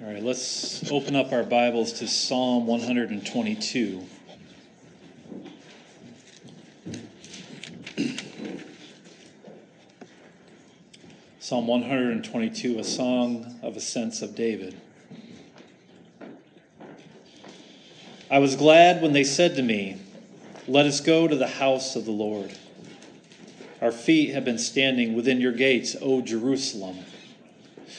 All right, let's open up our Bibles to Psalm 122. Psalm 122, a song of ascents of David. I was glad when they said to me, Let us go to the house of the Lord. Our feet have been standing within your gates, O Jerusalem.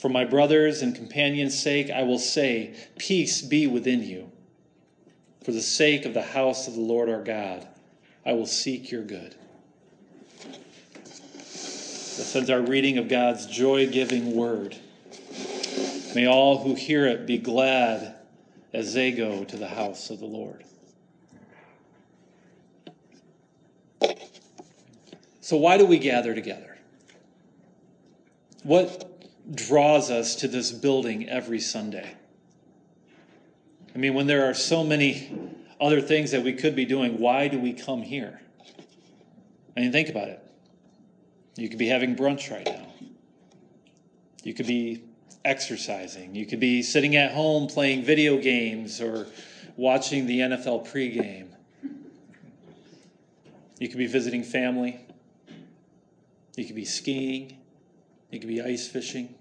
For my brothers and companions' sake, I will say, Peace be within you. For the sake of the house of the Lord our God, I will seek your good. This ends our reading of God's joy giving word. May all who hear it be glad as they go to the house of the Lord. So, why do we gather together? What draws us to this building every Sunday? I mean, when there are so many other things that we could be doing, why do we come here? I mean, think about it. You could be having brunch right now. You could be exercising. You could be sitting at home playing video games or watching the NFL pregame. You could be visiting family. You could be skiing. You could be ice fishing.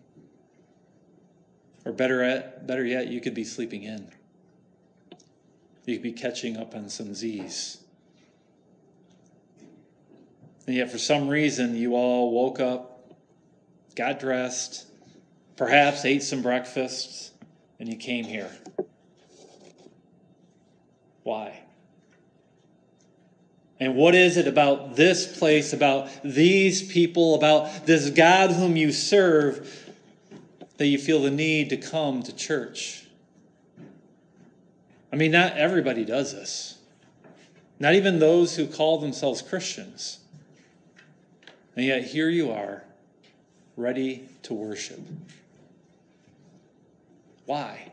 Or better yet, better yet, you could be sleeping in. You could be catching up on some Z's. And yet, for some reason, you all woke up, got dressed, perhaps ate some breakfast, and you came here. Why? And what is it about this place, about these people, about this God whom you serve that you feel the need to come to church? I mean, not everybody does this. Not even those who call themselves Christians. And yet, here you are, ready to worship. Why?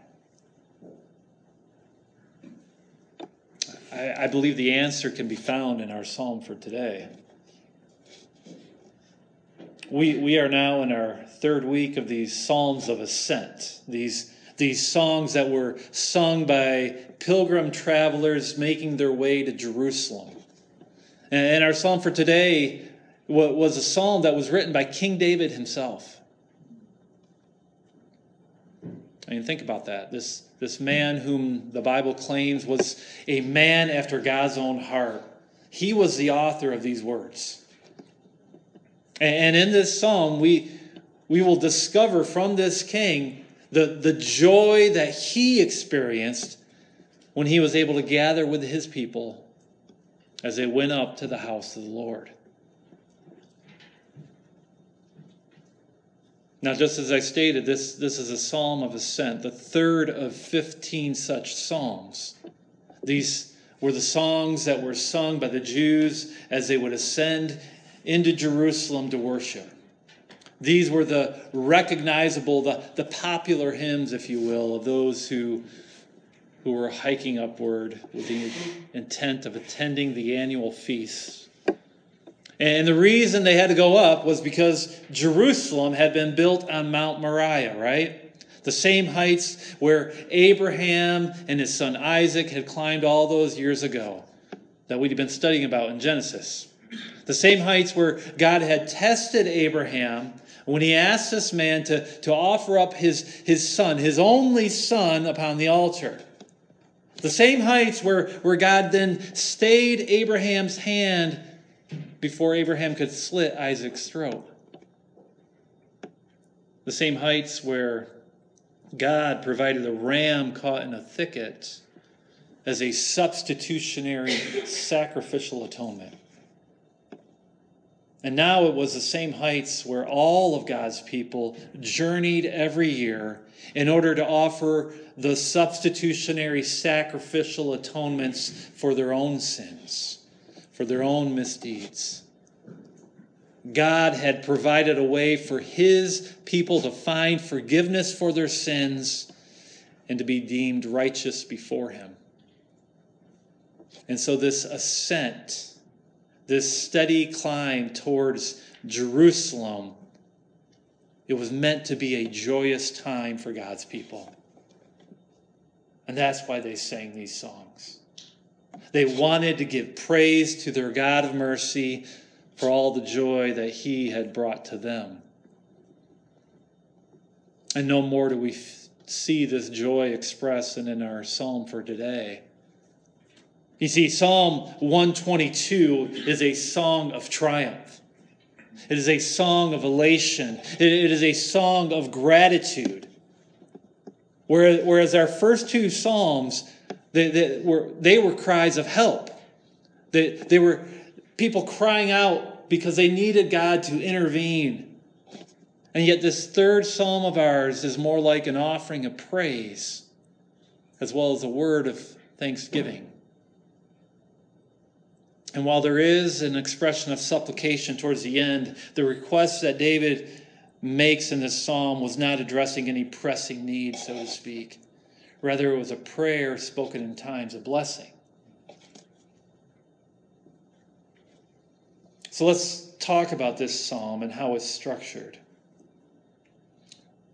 I, believe the answer can be found in our psalm for today. We, we are now in our third week of these Psalms of Ascent, these, these songs that were sung by pilgrim travelers making their way to Jerusalem. And, our psalm for today was a psalm that was written by King David himself. I mean, think about that. This, this man whom the Bible claims was a man after God's own heart. He was the author of these words. And in this psalm, we, we will discover from this king the, the joy that he experienced when he was able to gather with his people as they went up to the house of the Lord. Now, just as I stated, this, this is a psalm of ascent, the third of 15 such psalms. These were the songs that were sung by the Jews as they would ascend into Jerusalem to worship. These were the recognizable, the, the popular hymns, if you will, of those who, who were hiking upward with the intent of attending the annual feasts and the reason they had to go up was because Jerusalem had been built on Mount Moriah, right? The same heights where Abraham and his son Isaac had climbed all those years ago that we'd been studying about in Genesis. The same heights where God had tested Abraham when he asked this man to, to offer up his, his son, his only son, upon the altar. The same heights where, where God then stayed Abraham's hand before Abraham could slit Isaac's throat. The same heights where God provided a ram caught in a thicket as a substitutionary sacrificial atonement. And now it was the same heights where all of God's people journeyed every year in order to offer the substitutionary sacrificial atonements for their own sins, for their own misdeeds. God had provided a way for his people to find forgiveness for their sins and to be deemed righteous before him. And so, this ascent this steady climb towards Jerusalem, it was meant to be a joyous time for God's people. And that's why they sang these songs. They wanted to give praise to their God of mercy for all the joy that He had brought to them. And no more do we f- see this joy expressed in our psalm for today. You see, Psalm 122 is a song of triumph. It is a song of elation. It is a song of gratitude. Whereas our first two Psalms, they, were cries of help. They, they were people crying out because they needed God to intervene. And yet, this third Psalm of ours is more like an offering of praise as well as a word of thanksgiving. And while there is an expression of supplication towards the end, the request that David makes in this psalm was not addressing any pressing need, so to speak. Rather, it was a prayer spoken in times of blessing. So let's talk about this psalm and how it's structured.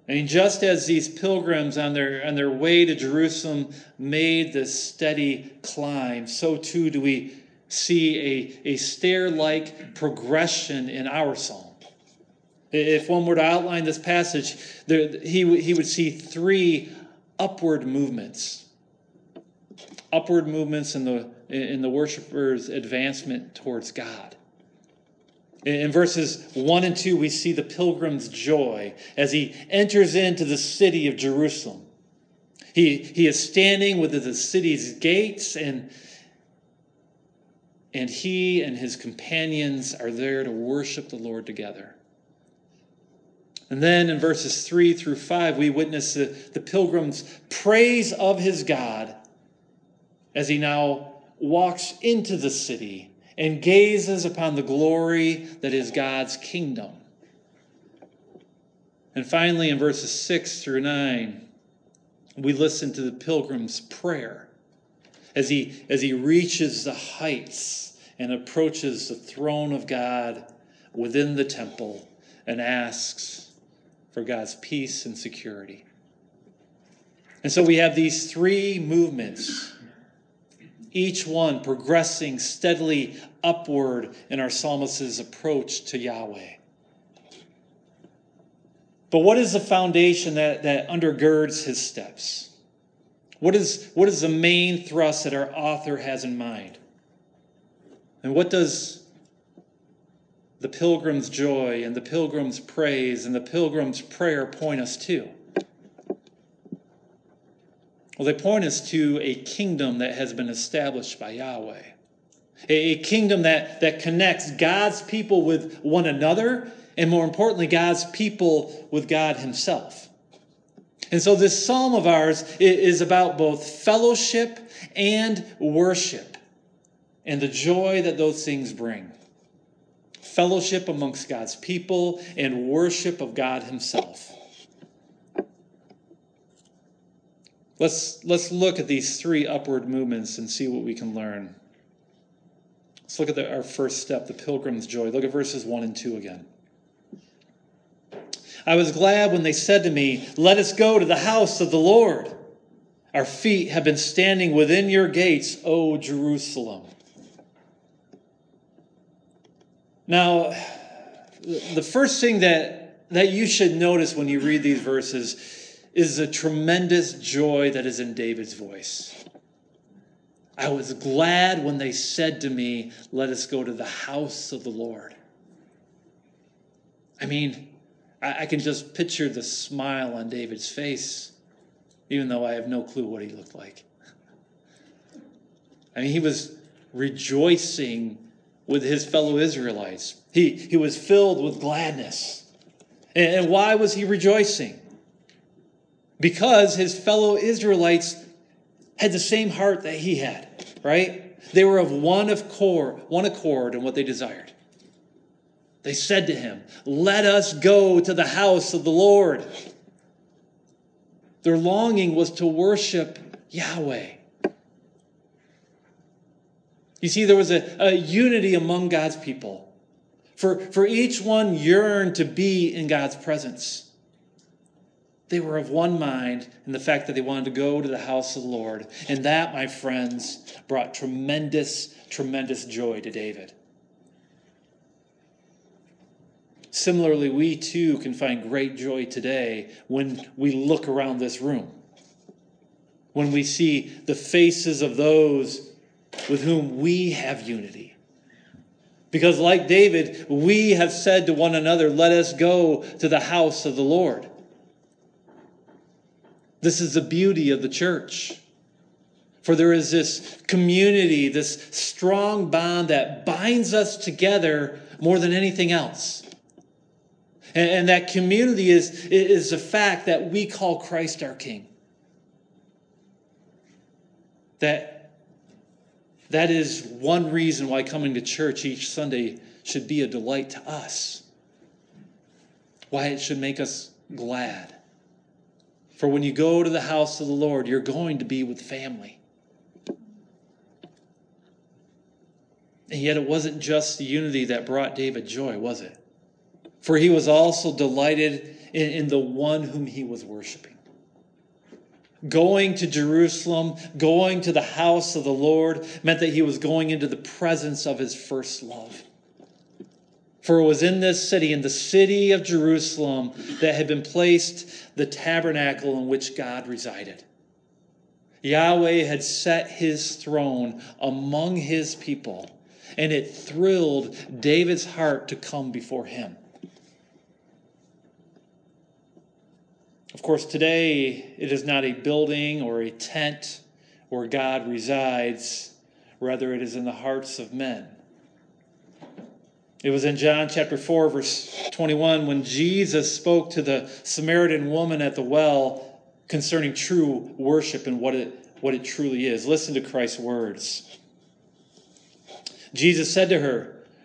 I mean, just as these pilgrims on their, on their way to Jerusalem made this steady climb, so too do we see a, a stair like progression in our psalm. If one were to outline this passage, there, he, he would see three upward movements. Upward movements in the, in the worshiper's advancement towards God. In verses 1 and 2, we see the pilgrim's joy as he enters into the city of Jerusalem. He, he is standing within the city's gates and and he and his companions are there to worship the Lord together. And then in verses 3 through 5, we witness the, the pilgrim's praise of his God as he now walks into the city and gazes upon the glory that is God's kingdom. And finally, in verses 6 through 9, we listen to the pilgrim's prayer as he, as he reaches the heights and approaches the throne of God within the temple and asks for God's peace and security. And so we have these three movements, each one progressing steadily upward in our psalmist's approach to Yahweh. But what is the foundation that, that undergirds his steps? What is, what is the main thrust that our author has in mind? And what does the pilgrim's joy and the pilgrim's praise and the pilgrim's prayer point us to? Well, they point us to a kingdom that has been established by Yahweh. A kingdom that, that connects God's people with one another, and more importantly, God's people with God Himself. And so, this psalm of ours is about both fellowship and worship and the joy that those things bring. Fellowship amongst God's people and worship of God Himself. Let's, let's look at these three upward movements and see what we can learn. Let's look at the, our first step, the pilgrim's joy. Look at verses 1 and 2 again. I was glad when they said to me, Let us go to the house of the Lord. Our feet have been standing within your gates, O Jerusalem. Now, the first thing that, that you should notice when you read these verses is the tremendous joy that is in David's voice. I was glad when they said to me, Let us go to the house of the Lord. I mean, I, I can just picture the smile on David's face, even though I have no clue what he looked like. I mean, he was rejoicing with his fellow Israelites. He, he was filled with gladness. And, and why was he rejoicing? Because his fellow Israelites had the same heart that he had, right? They were of one accord, one accord in what they desired. They said to him, Let us go to the house of the Lord. Their longing was to worship Yahweh. You see, there was a, a unity among God's people. For, for each one yearned to be in God's presence. They were of one mind in the fact that they wanted to go to the house of the Lord. And that, my friends, brought tremendous, tremendous joy to David. Similarly, we too can find great joy today when we look around this room, when we see the faces of those with whom we have unity. Because, like David, we have said to one another, Let us go to the house of the Lord. This is the beauty of the church. For there is this community, this strong bond that binds us together more than anything else. And, and that community is, is the fact that we call Christ our King. That, that is one reason why coming to church each Sunday should be a delight to us. Why it should make us glad. For when you go to the house of the Lord, you're going to be with family. And yet, it wasn't just the unity that brought David joy, was it? For he was also delighted in, in the one whom he was worshiping. Going to Jerusalem, going to the house of the Lord, meant that he was going into the presence of his first love. For it was in this city, in the city of Jerusalem, that had been placed the tabernacle in which God resided. Yahweh had set his throne among his people, and it thrilled David's heart to come before him. Of course, today it is not a building or a tent where God resides, rather, it is in the hearts of men. It was in John chapter 4, verse 21, when Jesus spoke to the Samaritan woman at the well concerning true worship and what it, what it truly is. Listen to Christ's words. Jesus said to her,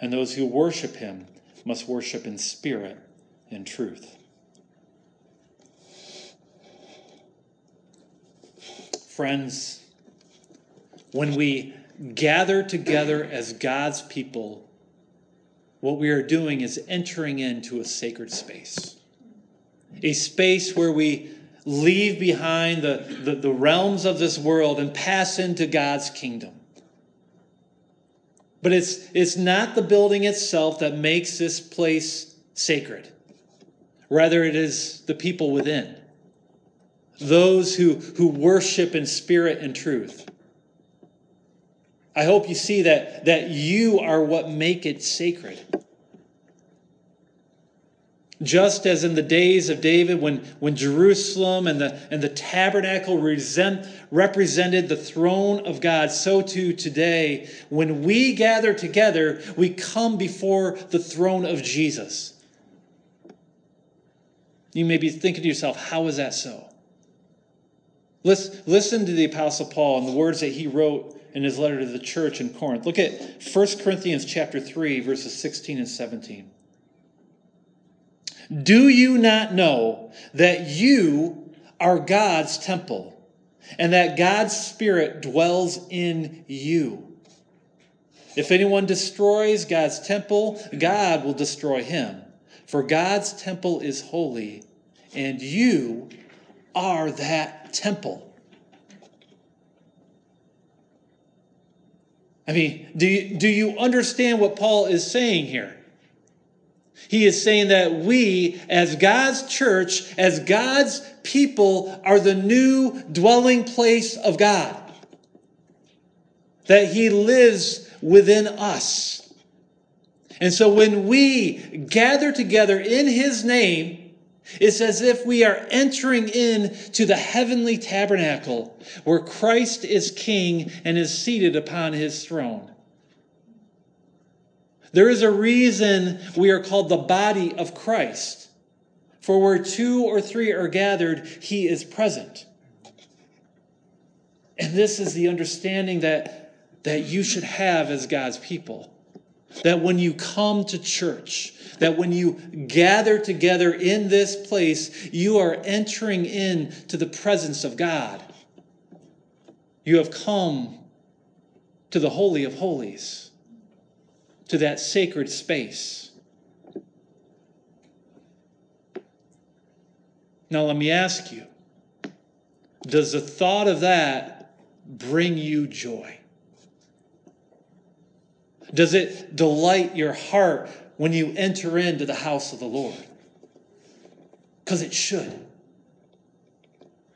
and those who worship him must worship in spirit and truth. Friends, when we gather together as God's people, what we are doing is entering into a sacred space. A space where we leave behind the, the, the realms of this world and pass into God's kingdom. But it's, it's not the building itself that makes this place sacred. Rather, it is the people within, those who, who worship in spirit and truth. I hope you see that, that you are what make it sacred. Just as in the days of David, when, when Jerusalem and the, and the tabernacle resent, represented the throne of God, so too today, when we gather together, we come before the throne of Jesus. You may be thinking to yourself, how is that so? Listen, listen to the Apostle Paul and the words that he wrote in his letter to the church in Corinth. Look at 1 Corinthians chapter 3, verses 16 and 17. Do you not know that you are God's temple and that God's Spirit dwells in you? If anyone destroys God's temple, God will destroy him. For God's temple is holy, and you are that temple. I mean, do you, do you understand what Paul is saying here? He is saying that we, as God's church, as God's people, are the new dwelling place of God. That He lives within us. And so when we gather together in His name, it's as if we are entering in to the heavenly tabernacle where Christ is king and is seated upon his throne. There is a reason we are called the body of Christ. For where two or three are gathered, he is present. And this is the understanding that, that you should have as God's people. That when you come to church, that when you gather together in this place, you are entering into the presence of God. You have come to the Holy of Holies, to that sacred space. Now, let me ask you does the thought of that bring you joy? Does it delight your heart when you enter into the house of the Lord. Because it should.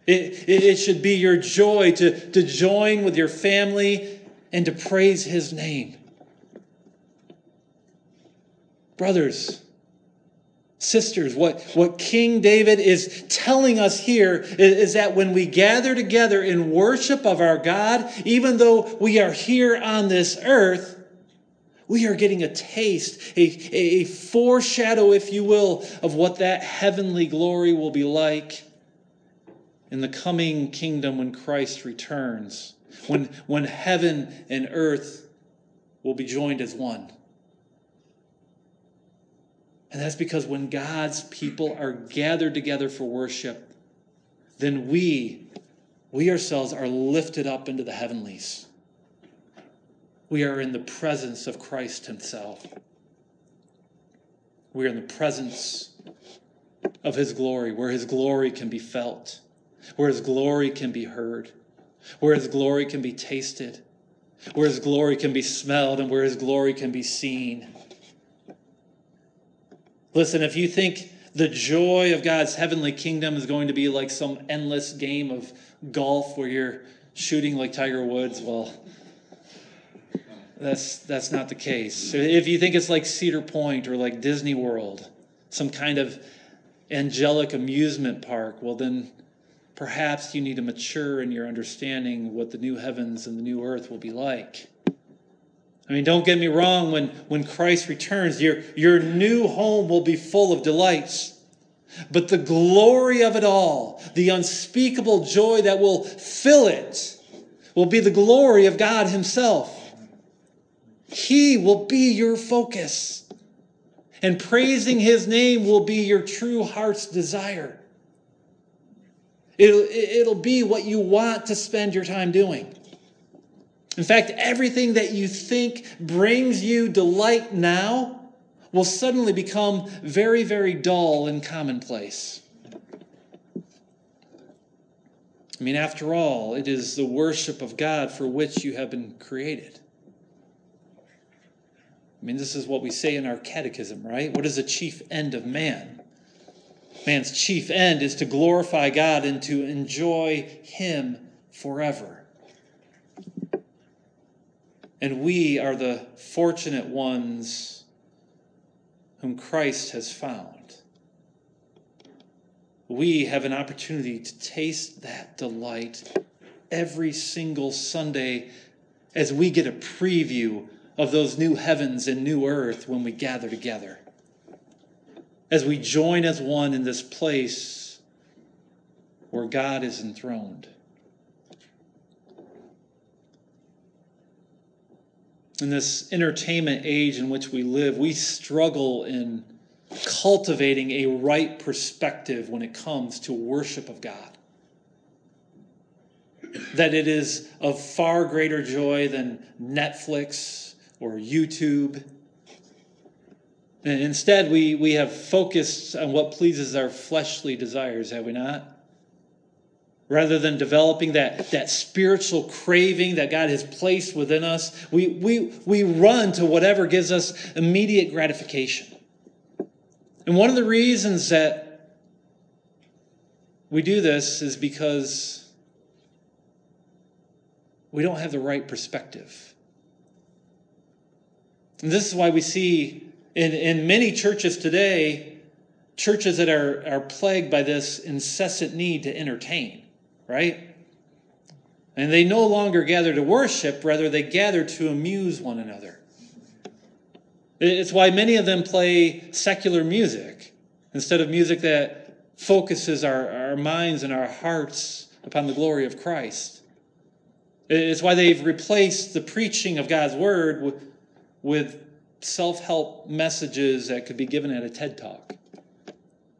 It, it, should be your joy to, to join with your family and to praise his name. Brothers, sisters, what, what King David is telling us here is, is that when we gather together in worship of our God, even though we are here on this earth, we are getting a taste, a, a foreshadow, if you will, of what that heavenly glory will be like in the coming kingdom when Christ returns, when, when heaven and earth will be joined as one. And that's because when God's people are gathered together for worship, then we, we ourselves are lifted up into the heavenlies we are in the presence of Christ Himself. We are in the presence of His glory, where His glory can be felt, where His glory can be heard, where His glory can be tasted, where His glory can be smelled, and where His glory can be seen. Listen, if you think the joy of God's heavenly kingdom is going to be like some endless game of golf where you're shooting like Tiger Woods, well, that's that's not the case. If you think it's like Cedar Point or like Disney World, some kind of angelic amusement park, well then perhaps you need to mature in your understanding what the new heavens and the new earth will be like. I mean, don't get me wrong, when, when Christ returns, your, your new home will be full of delights. But the glory of it all, the unspeakable joy that will fill it, will be the glory of God Himself. He will be your focus. And praising his name will be your true heart's desire. It'll, it'll be what you want to spend your time doing. In fact, everything that you think brings you delight now will suddenly become very, very dull and commonplace. I mean, after all, it is the worship of God for which you have been created. I mean, this is what we say in our catechism, right? What is the chief end of man? Man's chief end is to glorify God and to enjoy Him forever. And we are the fortunate ones whom Christ has found. We have an opportunity to taste that delight every single Sunday as we get a preview of those new heavens and new earth when we gather together. As we join as one in this place where God is enthroned. In this entertainment age in which we live, we struggle in cultivating a right perspective when it comes to worship of God. That it is of far greater joy than Netflix or YouTube. And instead, we, we have focused on what pleases our fleshly desires, have we not? Rather than developing that, that spiritual craving that God has placed within us, we, we, we run to whatever gives us immediate gratification. And one of the reasons that we do this is because we don't have the right perspective. And this is why we see in, in many churches today, churches that are, are plagued by this incessant need to entertain right? And they no longer gather to worship, rather, they gather to amuse one another. It's why many of them play secular music instead of music that focuses our, our minds and our hearts upon the glory of Christ. It's why they've replaced the preaching of God's word with, with self help messages that could be given at a TED Talk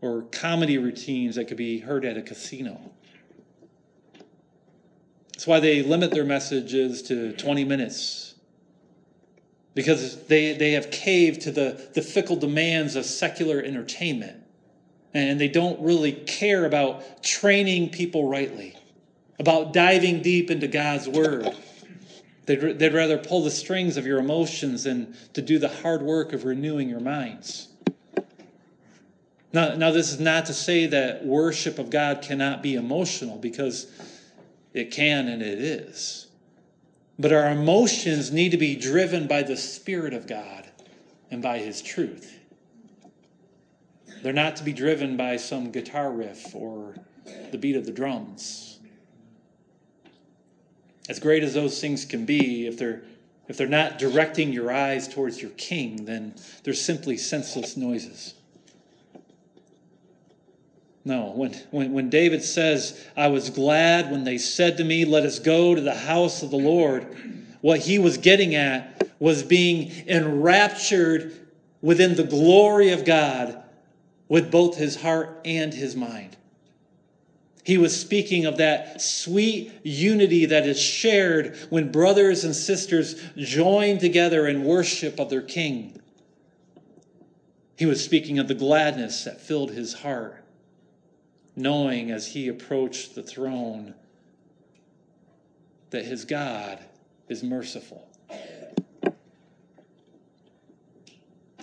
or comedy routines that could be heard at a casino. That's why they limit their messages to 20 minutes. Because they, they have caved to the, the fickle demands of secular entertainment. And they don't really care about training people rightly, about diving deep into God's Word. They'd, they'd rather pull the strings of your emotions than to do the hard work of renewing your minds. Now, now, this is not to say that worship of God cannot be emotional, because it can and it is. But our emotions need to be driven by the Spirit of God and by His truth. They're not to be driven by some guitar riff or the beat of the drums. As great as those things can be, if they're if they're not directing your eyes towards your king, then they're simply senseless noises. No, when, when, when David says, I was glad when they said to me, Let us go to the house of the Lord, what he was getting at was being enraptured within the glory of God with both his heart and his mind. He was speaking of that sweet unity that is shared when brothers and sisters join together in worship of their King. He was speaking of the gladness that filled his heart knowing as he approached the throne that his God is merciful.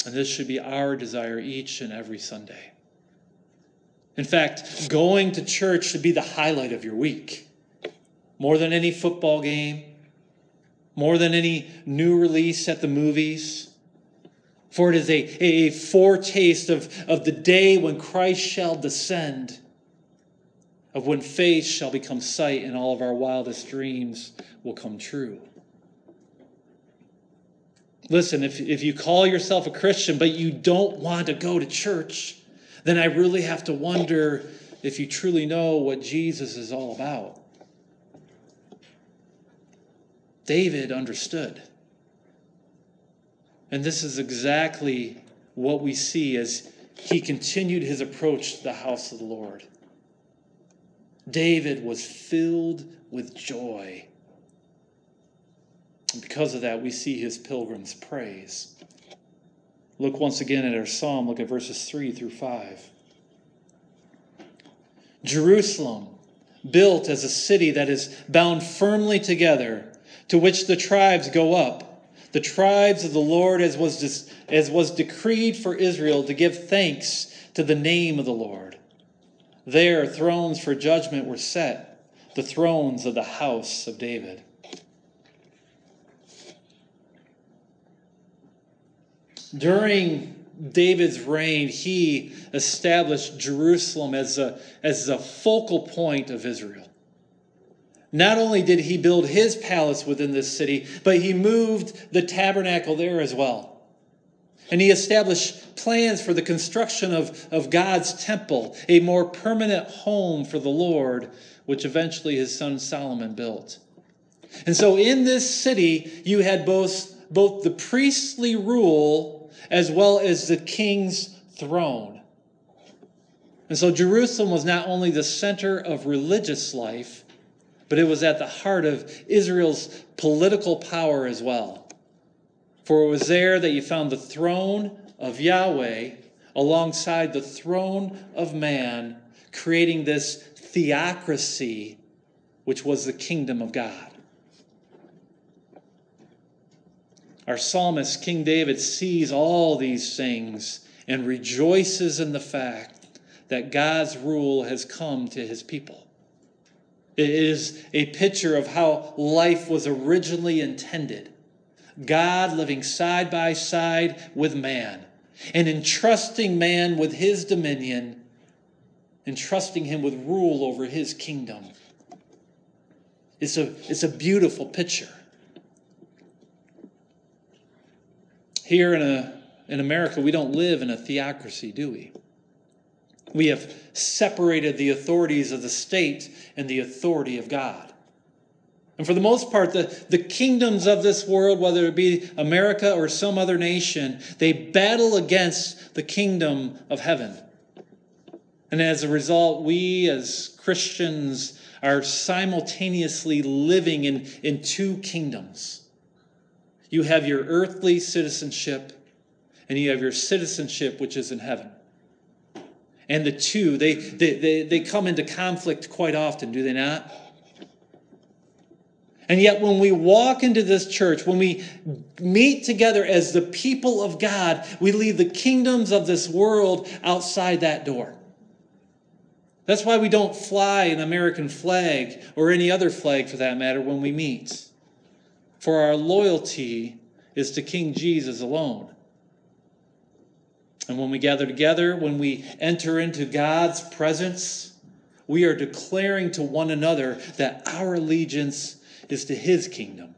And this should be our desire each and every Sunday. In fact, going to church should be the highlight of your week. More than any football game, more than any new release at the movies. For it is a, a foretaste of, of the day when Christ shall descend of when faith shall become sight and all of our wildest dreams will come true. Listen, if, if you call yourself a Christian but you don't want to go to church, then I really have to wonder if you truly know what Jesus is all about. David understood. And this is exactly what we see as he continued his approach to the house of the Lord. David was filled with joy. And because of that, we see his pilgrim's praise. Look once again at our psalm. Look at verses 3 through 5. Jerusalem, built as a city that is bound firmly together, to which the tribes go up, the tribes of the Lord, as was, as was decreed for Israel, to give thanks to the name of the Lord. There, thrones for judgment were set, the thrones of the house of David. During David's reign, he established Jerusalem as a, as a focal point of Israel. Not only did he build his palace within this city, but he moved the tabernacle there as well. And he established plans for the construction of, of God's temple, a more permanent home for the Lord, which eventually his son Solomon built. And so in this city, you had both, both the priestly rule as well as the king's throne. And so Jerusalem was not only the center of religious life, but it was at the heart of Israel's political power as well. For it was there that you found the throne of Yahweh alongside the throne of man, creating this theocracy, which was the kingdom of God. Our psalmist, King David, sees all these things and rejoices in the fact that God's rule has come to his people. It is a picture of how life was originally intended God living side by side with man and entrusting man with his dominion, entrusting him with rule over his kingdom. It's a, it's a beautiful picture. Here in, a, in America, we don't live in a theocracy, do we? We have separated the authorities of the state and the authority of God. And for the most part, the, the kingdoms of this world, whether it be America or some other nation, they battle against the kingdom of heaven. And as a result, we as Christians are simultaneously living in, in two kingdoms. You have your earthly citizenship, and you have your citizenship, which is in heaven. And the two, they, they, they, they come into conflict quite often, do they not? And yet, when we walk into this church, when we meet together as the people of God, we leave the kingdoms of this world outside that door. That's why we don't fly an American flag or any other flag for that matter when we meet. For our loyalty is to King Jesus alone. And when we gather together, when we enter into God's presence, we are declaring to one another that our allegiance is to his kingdom.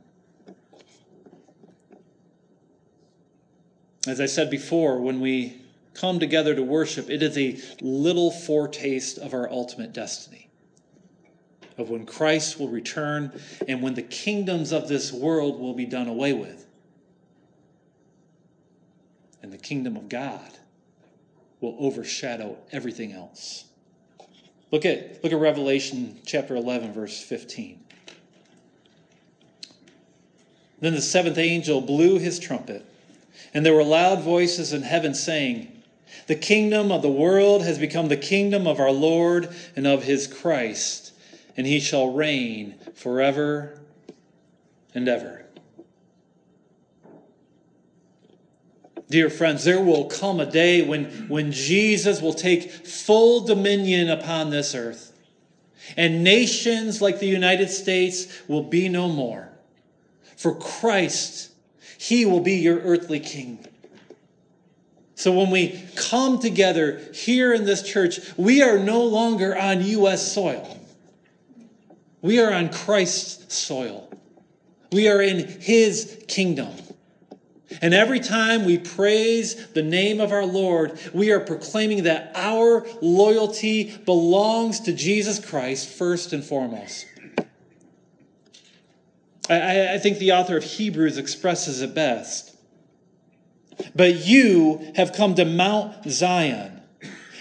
As I said before, when we come together to worship, it is a little foretaste of our ultimate destiny. Of when Christ will return and when the kingdoms of this world will be done away with. And the kingdom of God will overshadow everything else. Look at, look at Revelation chapter 11, verse 15. Then the seventh angel blew his trumpet, and there were loud voices in heaven saying, The kingdom of the world has become the kingdom of our Lord and of his Christ, and he shall reign forever and ever. Dear friends, there will come a day when, when Jesus will take full dominion upon this earth, and nations like the United States will be no more. For Christ, He will be your earthly king. So when we come together here in this church, we are no longer on U.S. soil. We are on Christ's soil. We are in His kingdom. And every time we praise the name of our Lord, we are proclaiming that our loyalty belongs to Jesus Christ first and foremost. I, I think the author of Hebrews expresses it best. But you have come to Mount Zion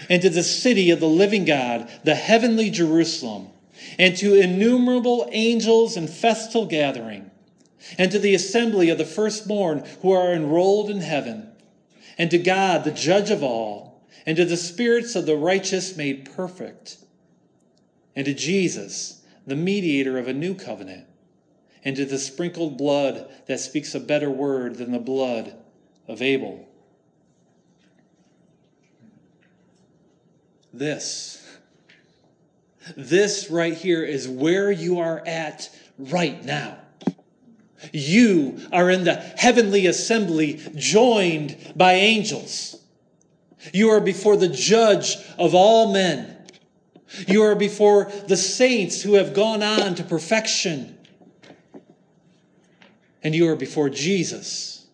and to the city of the living God, the heavenly Jerusalem, and to innumerable angels in festal gathering, and to the assembly of the firstborn who are enrolled in heaven, and to God, the judge of all, and to the spirits of the righteous made perfect, and to Jesus, the mediator of a new covenant and to the sprinkled blood that speaks a better word than the blood of Abel. This, this right here is where you are at right now. You are in the heavenly assembly joined by angels. You are before the judge of all men. You are before the saints who have gone on to perfection and you are before Jesus,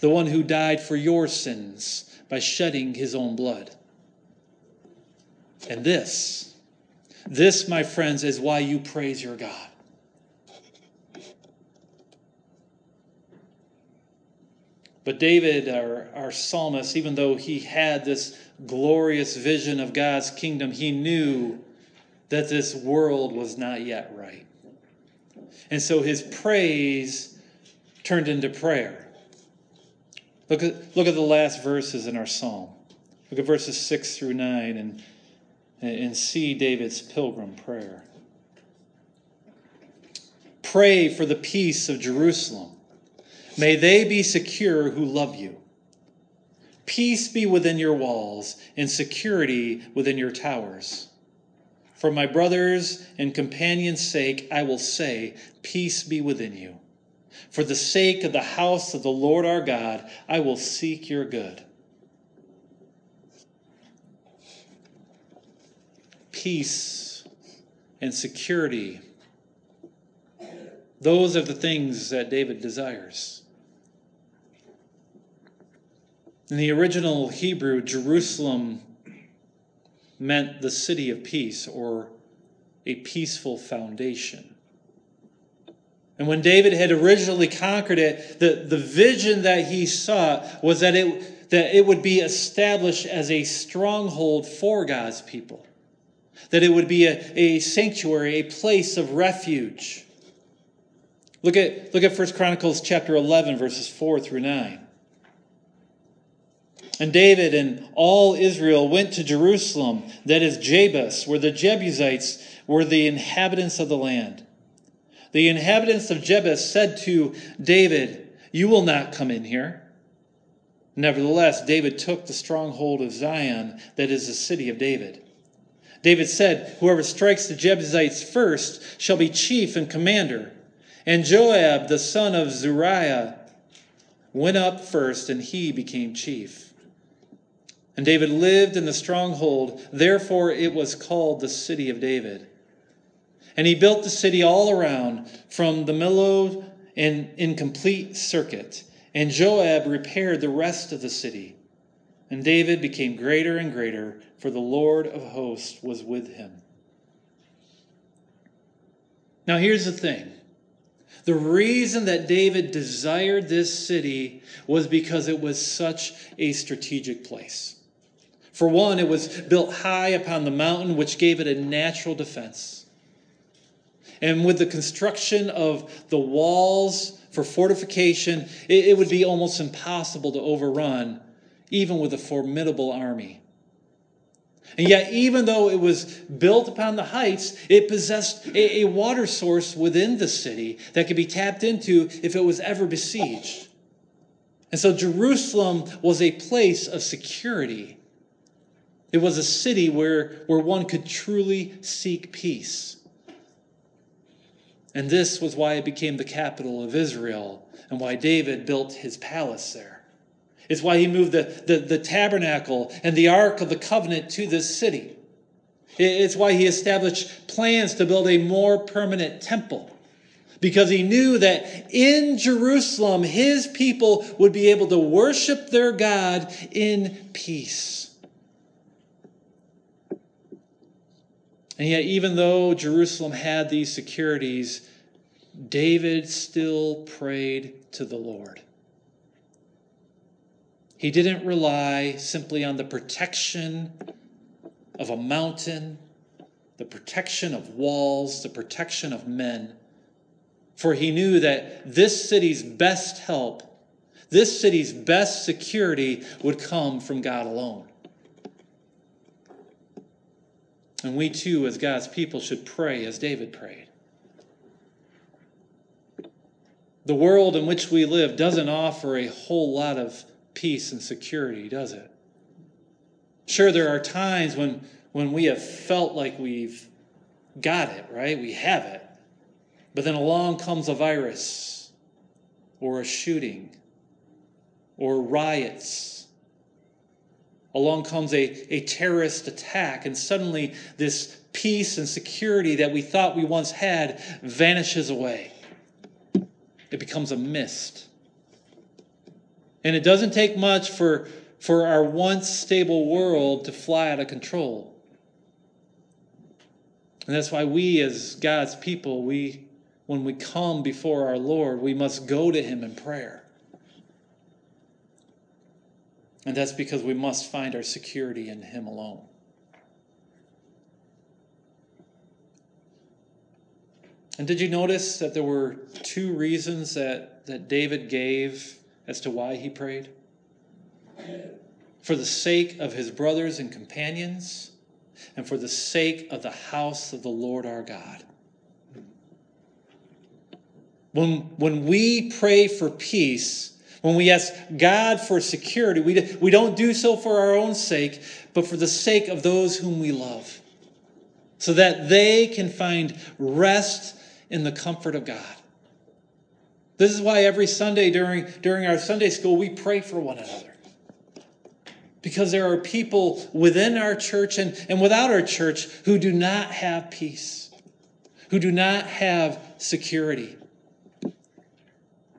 the one who died for your sins by shedding his own blood. And this, this, my friends, is why you praise your God. But David, our, our psalmist, even though he had this glorious vision of God's kingdom, he knew that this world was not yet right. And so his praise turned into prayer. Look at, look at the last verses in our psalm. Look at verses 6 through 9 and, and see David's pilgrim prayer. Pray for the peace of Jerusalem. May they be secure who love you. Peace be within your walls, and security within your towers. For my brothers and companions' sake, I will say, Peace be within you. For the sake of the house of the Lord our God, I will seek your good. Peace and security. Those are the things that David desires. In the original Hebrew, Jerusalem meant the city of peace or a peaceful foundation. And when David had originally conquered it, the, the vision that he saw was that it, that it would be established as a stronghold for God's people, that it would be a, a sanctuary, a place of refuge. Look at, look at 1 Chronicles chapter 11, verses 4 through 9. And David and all Israel went to Jerusalem, that is Jebus, where the Jebusites were the inhabitants of the land. The inhabitants of Jebus said to David, You will not come in here. Nevertheless, David took the stronghold of Zion, that is the city of David. David said, Whoever strikes the Jebusites first shall be chief and commander. And Joab, the son of Zeruiah, went up first, and he became chief. And David lived in the stronghold, therefore it was called the city of David. And he built the city all around from the Millo in, in complete circuit. And Joab repaired the rest of the city. And David became greater and greater, for the Lord of hosts was with him. Now, here's the thing the reason that David desired this city was because it was such a strategic place. For one, it was built high upon the mountain, which gave it a natural defense. And with the construction of the walls for fortification, it, it would be almost impossible to overrun, even with a formidable army. And yet, even though it was built upon the heights, it possessed a, a, water source within the city that could be tapped into if it was ever besieged. And so, Jerusalem was a place of security it was a city where, where one could truly seek peace. And this was why it became the capital of Israel and why David built his palace there. It's why he moved the, the, the tabernacle and the Ark of the Covenant to this city. It's why he established plans to build a more permanent temple. Because he knew that in Jerusalem, his people would be able to worship their God in peace. And yet, even though Jerusalem had these securities, David still prayed to the Lord. He didn't rely simply on the protection of a mountain, the protection of walls, the protection of men, for he knew that this city's best help, this city's best security would come from God alone. And we too, as God's people, should pray as David prayed. The world in which we live doesn't offer a whole lot of peace and security, does it? Sure, there are times when, when we have felt like we've got it, right? We have it. But then along comes a virus or a shooting or riots along comes a, a terrorist attack, and suddenly this peace and security that we thought we once had vanishes away. It becomes a mist. And it doesn't take much for, for our once stable world to fly out of control. And that's why we, as God's people, we, when we come before our Lord, we must go to Him in prayer. And that's because we must find our security in Him alone. And did you notice that there were two reasons that, that David gave as to why he prayed? For the sake of his brothers and companions, and for the sake of the house of the Lord our God. When, when we pray for peace, when we ask God for security, we, we don't do so for our own sake, but for the sake of those whom we love, so that they can find rest in the comfort of God. This is why every Sunday during, during our Sunday school, we pray for one another. Because there are people within our church and, and without our church who do not have peace, who do not have security.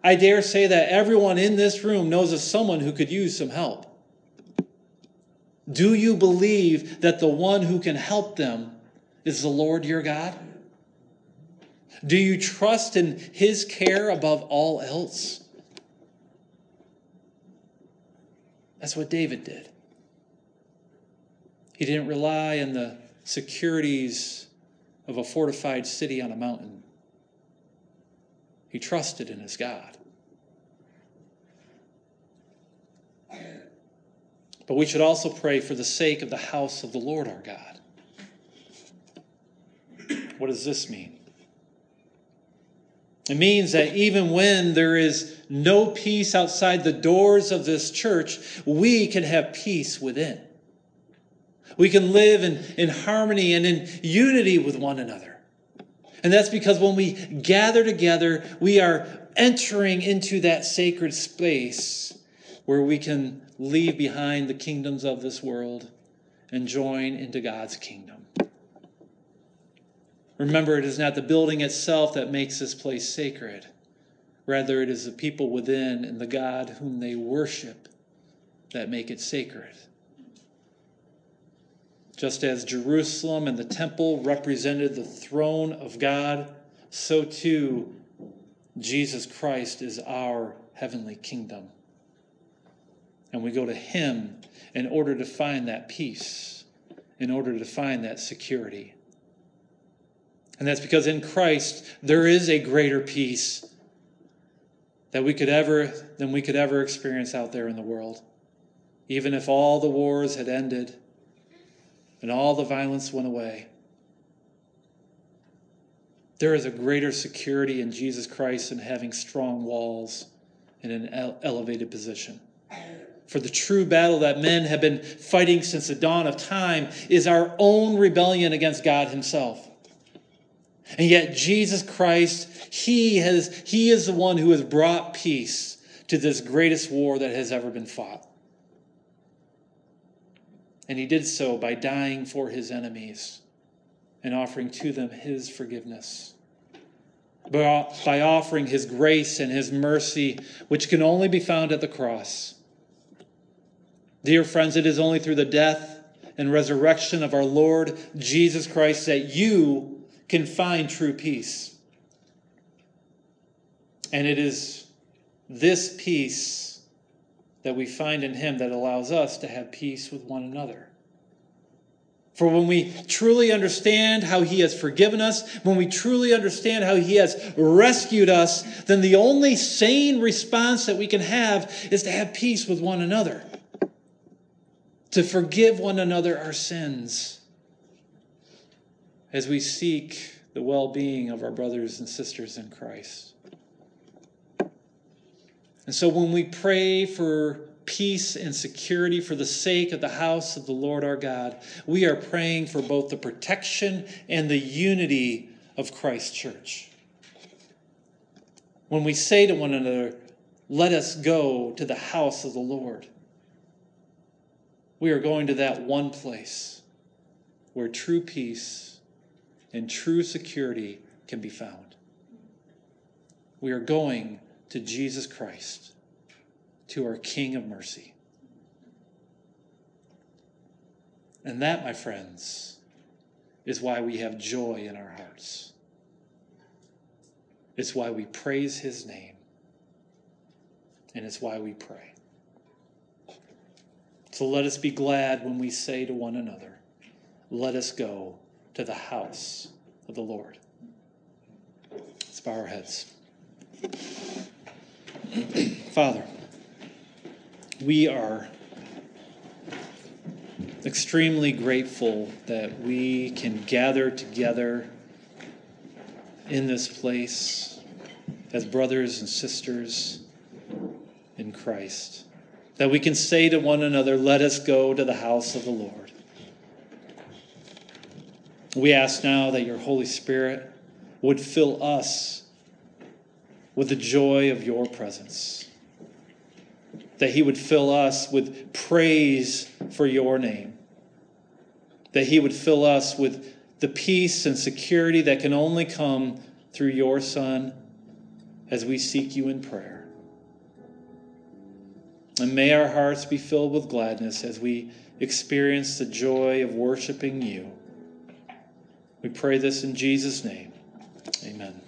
I dare say that everyone in this room knows of someone who could use some help. Do you believe that the one who can help them is the Lord your God? Do you trust in his care above all else? That's what David did. He didn't rely on the securities of a fortified city on a mountain. He trusted in his God. But we should also pray for the sake of the house of the Lord our God. What does this mean? It means that even when there is no peace outside the doors of this church, we can have peace within. We can live in, in harmony and in unity with one another. And that's because when we gather together, we are entering into that sacred space where we can leave behind the kingdoms of this world and join into God's kingdom. Remember, it is not the building itself that makes this place sacred. Rather, it is the people within and the God whom they worship that make it sacred. Just as Jerusalem and the temple represented the throne of God, so too Jesus Christ is our heavenly kingdom. And we go to Him in order to find that peace, in order to find that security. And that's because in Christ there is a greater peace that we could ever than we could ever experience out there in the world. Even if all the wars had ended and all the violence went away. There is a greater security in Jesus Christ than having strong walls in an elevated position. For the true battle that men have been fighting since the dawn of time is our own rebellion against God Himself. And yet, Jesus Christ, he, has, he is the one who has brought peace to this greatest war that has ever been fought. And he did so by dying for his enemies and offering to them his forgiveness. By offering his grace and his mercy, which can only be found at the cross. Dear friends, it is only through the death and resurrection of our Lord Jesus Christ that you can find true peace. And it is this peace that we find in Him that allows us to have peace with one another. For when we truly understand how He has forgiven us, when we truly understand how He has rescued us, then the only sane response that we can have is to have peace with one another, to forgive one another our sins as we seek the well being of our brothers and sisters in Christ. And so when we pray for peace and security for the sake of the house of the Lord our God, we are praying for both the protection and the unity of Christ's church. When we say to one another, let us go to the house of the Lord, we are going to that one place where true peace and true security can be found. We are going to Jesus Christ, to our King of mercy. And that, my friends, is why we have joy in our hearts. It's why we praise his name. And it's why we pray. So let us be glad when we say to one another, Let us go to the house of the Lord. Let's bow our heads. Father, we are extremely grateful that we can gather together in this place as brothers and sisters in Christ. That we can say to one another, Let us go to the house of the Lord. We ask now that your Holy Spirit would fill us with the joy of your presence, that He would fill us with praise for your name, that He would fill us with the peace and security that can only come through your Son as we seek you in prayer. And may our hearts be filled with gladness as we experience the joy of worshiping you. We pray this in Jesus' name. Amen.